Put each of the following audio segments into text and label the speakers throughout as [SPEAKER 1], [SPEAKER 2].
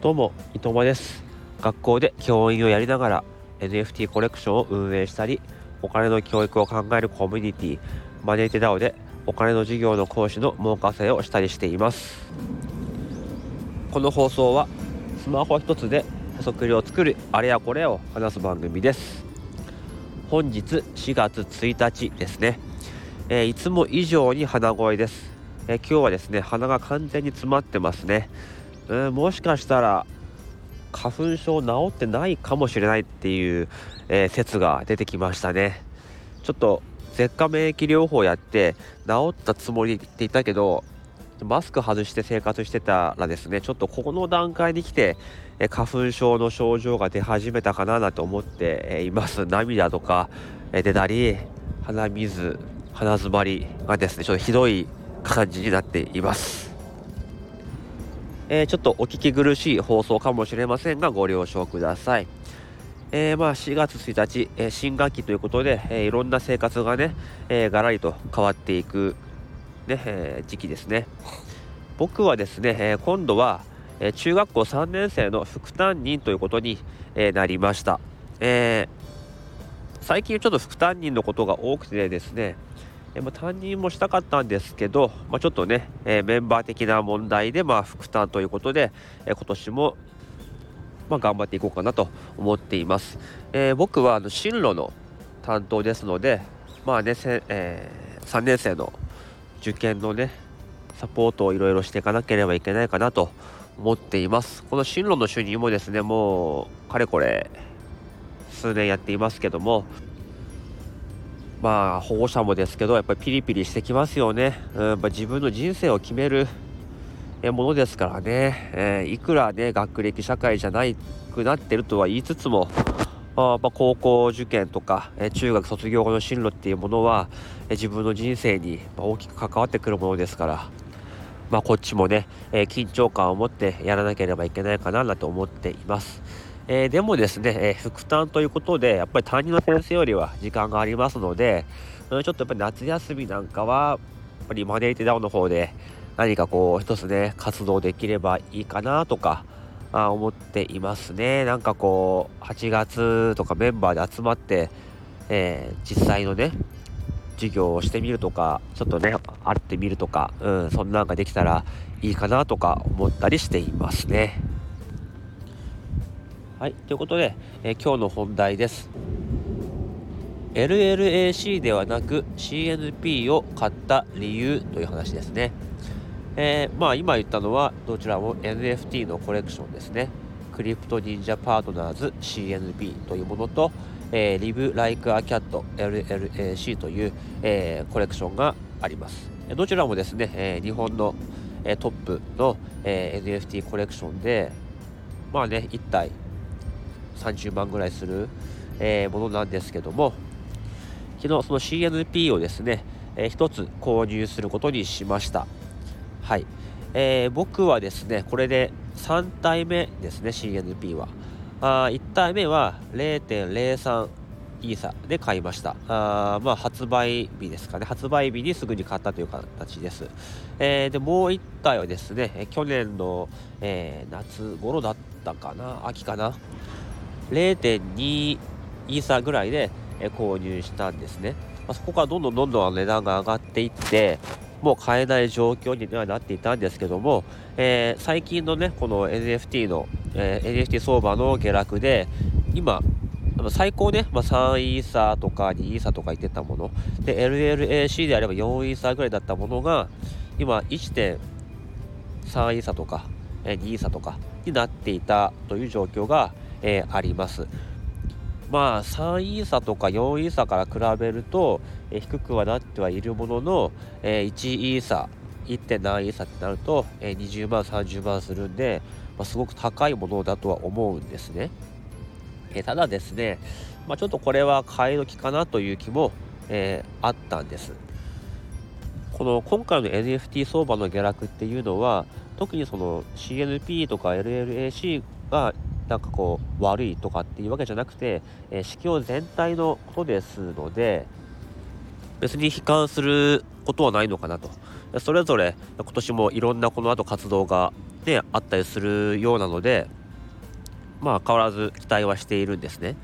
[SPEAKER 1] どうも伊藤間です。学校で教員をやりながら NFT コレクションを運営したりお金の教育を考えるコミュニティマネーテダオでお金の授業の講師の儲かせをしたりしています。この放送はスマホ一つでへそくりを作るあれやこれを話す番組です。本日4月1日ですね、えー、いつも以上に鼻声です、えー、今日はですね鼻が完全に詰まってますね。うん、もしかしたら花粉症治ってないかもしれないっていう、えー、説が出てきましたね。ちょっと舌下免疫療法やって治ったつもりって言ったけどマスク外して生活してたらですねちょっとここの段階に来て、え花粉症の症状が出始めたかななんて思って、います。涙とか、え出たり鼻水鼻づまりがですねちょっとひどい感じになっています。えー、ちょっとお聞き苦しい放送かもしれませんがご了承ください。えー、まあ4月1日、えー、新学期ということで、え、いろんな生活がね、えー、ガラリと変わっていく、ねえ時期ですね。僕はですね、え今度は、え中学校3年生の副担任ということに、えなりました。え最近ちょっと副担任のことが多くてですね、えまあ、担任もしたかったんですけど、まあ、ちょっとね、え、メンバー的な問題で、まあ、副担ということで、えー、今年も、ま、頑張っていこうかなと思っています。え、僕はあの進路の担当ですので、まあねえー、3年生の受験のねサポートをいろいろしていかなければいけないかなと思っています。この進路の主任もですねもうかれこれ数年やっていますけどもまあ保護者もですけどやっぱりピリピリしてきますよね、うん、やっぱ自分の人生を決めるものですからね、えー、いくらね学歴社会じゃなくなってるとは言いつつもあまあ、高校受験とか、えー、中学卒業後の進路っていうものは、えー、自分の人生に大きく関わってくるものですから、まあ、こっちもね、え緊張感を持ってやらなければいけないかなと思っています。えー、でもですね、えー、副担ということで、やっぱり担任の先生よりは時間がありますので、ちょっとやっぱり夏休みなんかは、やっぱりマネーテダウンの方で何かこう一つね、活動できればいいかなとか、あ思っていますね。なんかこう、8月とかメンバーで集まって、えー、実際のね、授業をしてみるとか、ちょっとね、会ってみるとか、うん、そんなんができたらいいかなとか思ったりしていますね。はい、ということで、え、今日の本題です。LLAC ではなく CNP を買った理由という話ですね。えー、まあ今言ったのはどちらも NFT のコレクションですね。クリプト忍者パートナーズ CNP というものと、えー、Live Like a Cat LLAC という、えー、コレクションがあります。どちらもですね、えー、日本の、えー、トップの、えー、NFT コレクションで、まあね、1体30万ぐらいする、えー、ものなんですけども昨日その CNP をですね、えー、1つ購入することにしましたはい、えー、僕はですねこれで3体目ですね CNP はあ1体目は0.03イーサで買いました。あまあ発売日ですかね。発売日にすぐに買ったという形です。えー、で、もう1体はですね、去年の、えー、夏頃だったかな、秋かな。0.2イーサぐらいで、え購入したんですね、まあ、そこからどんどんどんどん値段が上がっていってもう買えない状況にはなっていたんですけども、えー、最近のねこの NFT の、えー、NFT 相場の下落で今最高ね、まあ、3イーサーとか2イーサーとか言ってたもの。で LLAC であれば4イーサーぐらいだったものが今1.3イーサーとか2イーサーとかになっていたという状況がえー、あります。まあ3イーサとか4イーサから比べると、えー、低くはなってはいるものの、えー、1イーサ 1. 何イーサってなると、えー、20万30万するんで、まあ、すごく高いものだとは思うんですね。えただですね、まあ、ちょっとこれは買い時かなという気も、えあったんです。この今回の NFT 相場の下落っていうのは特にその CNP とか LLAC がなんかこう悪いとかっていうわけじゃなくて、えー、市況全体のことですので別に悲観することはないのかなと。それぞれ今年もいろんなこの後活動が、ね、あったりするようなのでまあ変わらず期待はしているんですね。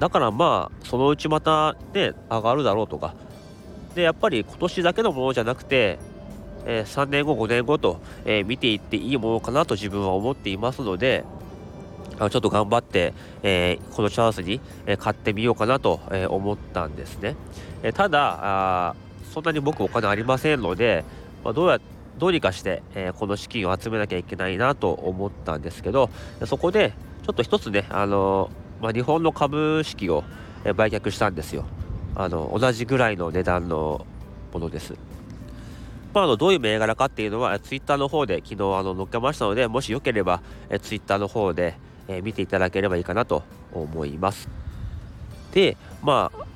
[SPEAKER 1] だからまあそのうちまたね上がるだろうとか。でやっぱり今年だけのものじゃなくて、え、3年後5年後と、え、見ていっていいものかなと自分は思っていますのでちょっと頑張って、え、このチャンスに、え買ってみようかなと、え思ったんですね。えただそんなに僕お金ありませんので、ま、どうやどうにかして、えこの資金を集めなきゃいけないなと思ったんですけどそこでちょっと一つね、あのまあ、日本の株式を、売却したんですよあの同じぐらいの値段のものです。まあ、あのどういう銘柄かっていうのはツイッターの方で昨日あの載っけましたのでもしよければえツイッターの方で、え見ていただければいいかなと思います。でまあ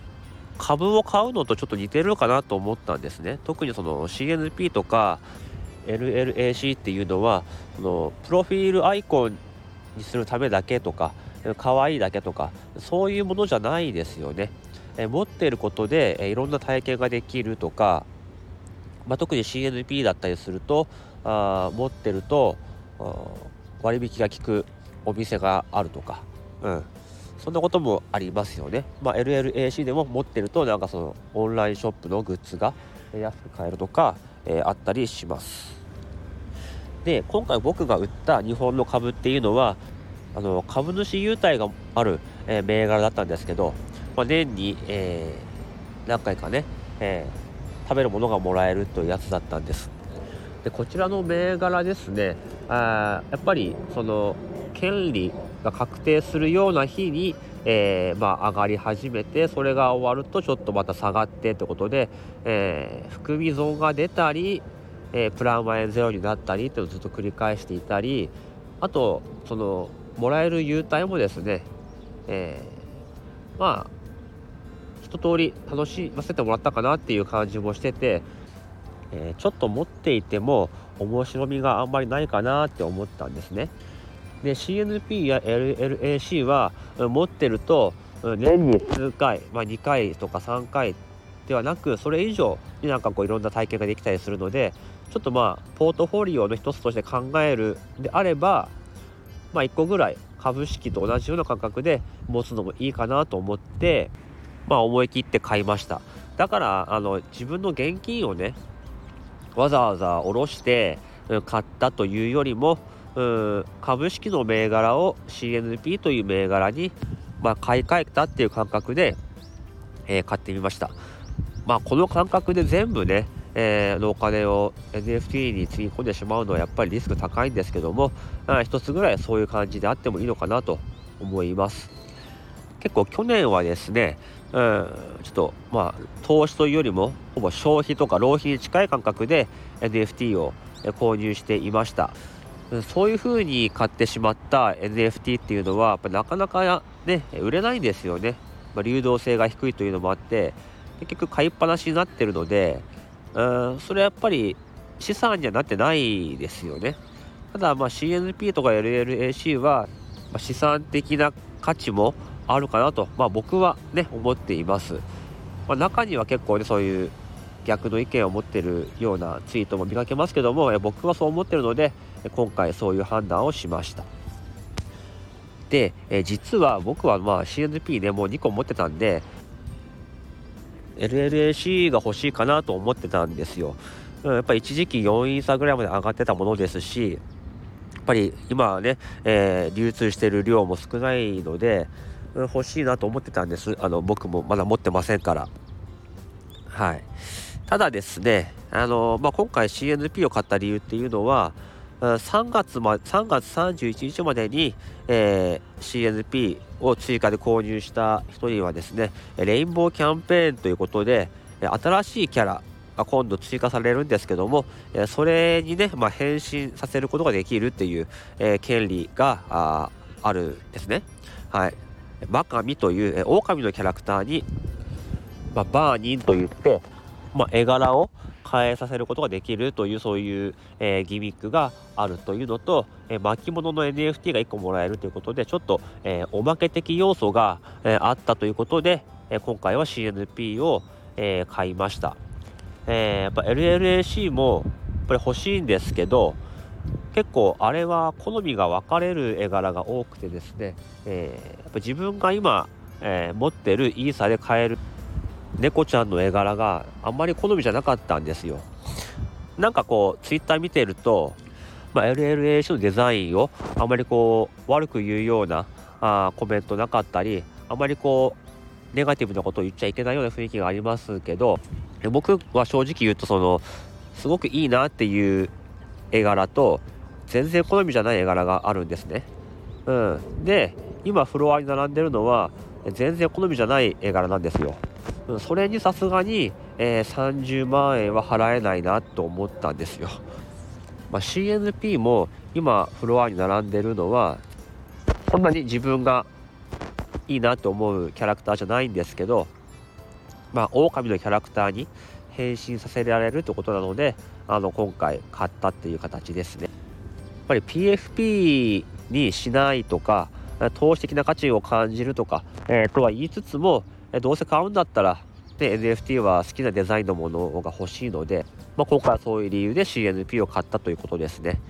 [SPEAKER 1] 株を買うのとちょっと似てるかなと思ったんですね。特にその CNP とか LLAC っていうのはそのプロフィールアイコンにするためだけとか可愛いだけとかそういうものじゃないですよね。え持っていることで、えいろんな体験ができるとか、まあ、特に CNP だったりするとあ持ってると割引が効くお店があるとか、うん、そんなこともありますよね。まあ、LLAC でも持ってるとなんかそのオンラインショップのグッズが安く買えるとか、えー、あったりします。で今回僕が売った日本の株っていうのはあの株主優待がある、えー、銘柄だったんですけど、まあ、年に、えー、何回かね、え食べるものがもらえるというやつだったんです。でこちらの銘柄ですねあやっぱりその権利が確定するような日に、えー、まあ、上がり始めてそれが終わるとちょっとまた下がってってことで、えー、含み損が出たり、えー、プラマイゼロになったりっていうのをずっと繰り返していたりあとそのもらえる優待もですね、えまあ一通り楽しませてもらったかなっていう感じもしてて、えちょっと持っていても面白みがあんまりないかなって思ったんですね。で CNP や LLAC は持ってると年に数回、まあ、2回とか3回ではなくそれ以上になんかこういろんな体験ができたりするのでちょっとまあポートフォリオの一つとして考えるであればまあ1個ぐらい株式と同じような価格で持つのもいいかなと思ってまあ思い切って買いましただからあの自分の現金をねわざわざ下ろして買ったというよりもうん株式の銘柄を CNP という銘柄に、まあ、買い替えたっていう感覚で、えー、買ってみました。まあ、この感覚で全部ね、えー、お金を NFT につぎ込んでしまうのはやっぱりリスク高いんですけども、あ、一つぐらいそういう感じであってもいいのかなと思います。結構去年はですね、うん、ちょっとまあ投資というよりもほぼ消費とか浪費に近い感覚で NFT を購入していました。そういう風に買ってしまった NFT っていうのはやっぱなかなかね売れないんですよね、まあ、流動性が低いというのもあって結局買いっぱなしになってるのでうんそれはやっぱり資産にはなってないですよね。ただまあ CNP とか LLAC は資産的な価値もあるかなと、まあ、僕はね思っています、まあ、中には結構ねそういう逆の意見を持ってるようなツイートも見かけますけども僕はそう思ってるので今回そういう判断をしました。で、え実は僕はまあ CNP ねもう2個持ってたんで LLAC が欲しいかなと思ってたんですよ。やっぱり一時期4位差ぐらいまで上がってたものですしやっぱり今ね、えー、流通してる量も少ないので欲しいなと思ってたんです。あの僕もまだ持ってませんから。はい。ただですねあの、まあ、今回 CNP を買った理由っていうのは3月ま3月31日までに、えー、CNP を追加で購入した人にはですねレインボーキャンペーンということで新しいキャラが今度追加されるんですけどもそれにね、まあ、変身させることができるっていう、えー、権利がああるんですね。はい、マカミという、えー、狼のキャラクターに、まあ、バーニンといって、まあ、絵柄を変えさせることができるというそういう、えー、ギミックがあるというのと、えー、巻物の NFT が1個もらえるということでちょっと、えー、おまけ的要素が、えあったということで、え今回は CNP を、え、買いました。えー、やっぱ LLAC もやっぱり欲しいんですけど、結構あれは好みが分かれる絵柄が多くてですね、えー、ぱ自分が今、えー、持ってるイーサで買える猫ちゃんの絵柄があんまり好みじゃなかったんですよ。なんかこうツイッター見てると、まあ、LLAC のデザインをあまりこう悪く言うようなあコメントなかったりあまりこうネガティブなことを言っちゃいけないような雰囲気がありますけど僕は正直言うとそのすごくいいなっていう絵柄と全然好みじゃない絵柄があるんですね。うん、で今フロアに並んでるのは全然好みじゃない絵柄なんですよ。うん、それにさすがに、えー、30万円は払えないなと思ったんですよ。まあ、CNP も今フロアに並んでるのはそんなに自分がいいなと思うキャラクターじゃないんですけどまあ狼のキャラクターに変身させられるってことなのであの今回買ったっていう形ですね。やっぱり PFP にしないとか投資的な価値を感じるとか、えー、とは言いつつもどうせ買うんだったらで NFT は好きなデザインのものが欲しいので、まあ、今回はそういう理由で CNP を買ったということですね。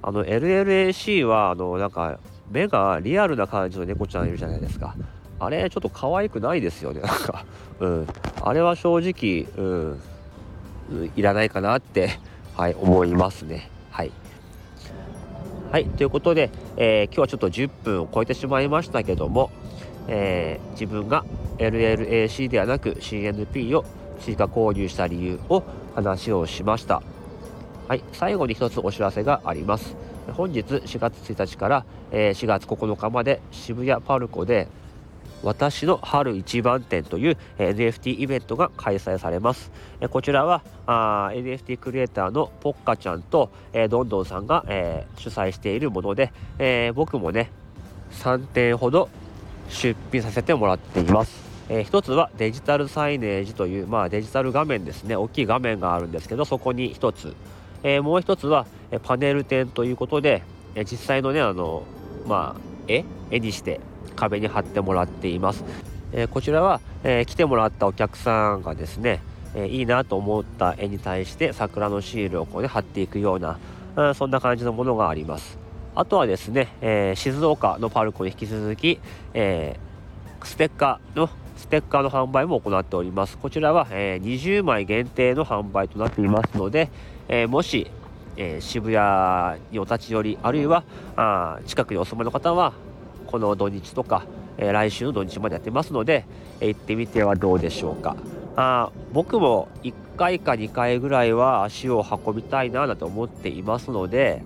[SPEAKER 1] あの LLAC はあのなんか目がリアルな感じの猫ちゃんいるじゃないですか。あれちょっと可愛くないですよねなんか、うん、あれは正直、うん、いらないかなって、はい、思いますね。はい。ということで、えー、今日はちょっと10分を超えてしまいましたけども、えー、自分が LLAC ではなく CNP を追加購入した理由を話をしました。はい、最後に一つお知らせがあります。本日4月1日からえ4月9日まで渋谷パルコで私の春一番展という NFT イベントが開催されます。こちらはあ NFT クリエイターのポッカちゃんと、えー、どんどんさんが、えー、主催しているもので、えー、僕もね3点ほど出品させてもらっています。えー、一つはデジタルサイネージという、まあ、デジタル画面ですね大きい画面があるんですけどそこに一つ、えー、もう一つは、えパネル展ということで、え実際のねあのまあ絵絵にして壁に貼ってもらっています、えこちらは、え来てもらったお客さんがですね、えいいなと思った絵に対して桜のシールをこう、ね、貼っていくような、うん、そんな感じのものがありますあとはですね、え静岡のパルコに引き続き、えステッカーのステッカーの販売も行っております。こちらは、え20枚限定の販売となっていますので、えもし、え渋谷にお立ち寄り、あるいはあ近くにお住まいの方は、この土日とか、え来週の土日までやってますので、え行ってみてはどうでしょうか。あ僕も1回か2回ぐらいは足を運びたいなと思っていますので、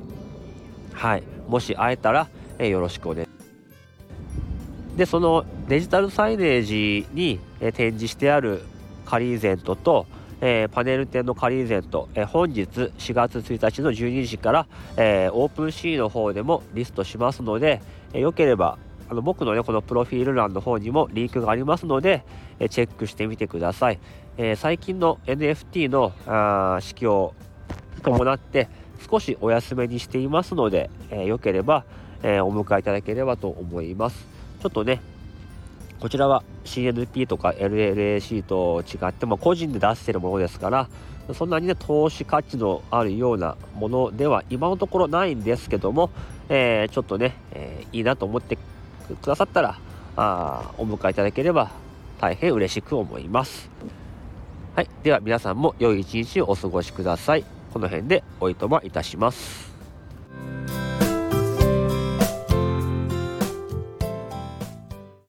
[SPEAKER 1] はい、もし会えたら、えよろしくお願いします。でそのデジタルサイネージに、え展示してあるカリーゼントと、えー、パネル店のカリーゼント、えー、本日4月1日の12時から、えー、オープンシーの方でもリストしますので、えよければあの僕のねこのプロフィール欄の方にもリンクがありますので、えチェックしてみてください、え最近の NFT のあ式を伴って少しお休めにしていますので、えよければ、えお迎えいただければと思います。ちょっとねこちらは CNP とか LLAC と違って、まあ、個人で出してるものですからそんなにね投資価値のあるようなものでは今のところないんですけども、えー、ちょっとね、えー、いいなと思ってくださったらあお迎えいただければ大変嬉しく思います。はい。では皆さんも良い一日をお過ごしください。この辺でおいとまいたします。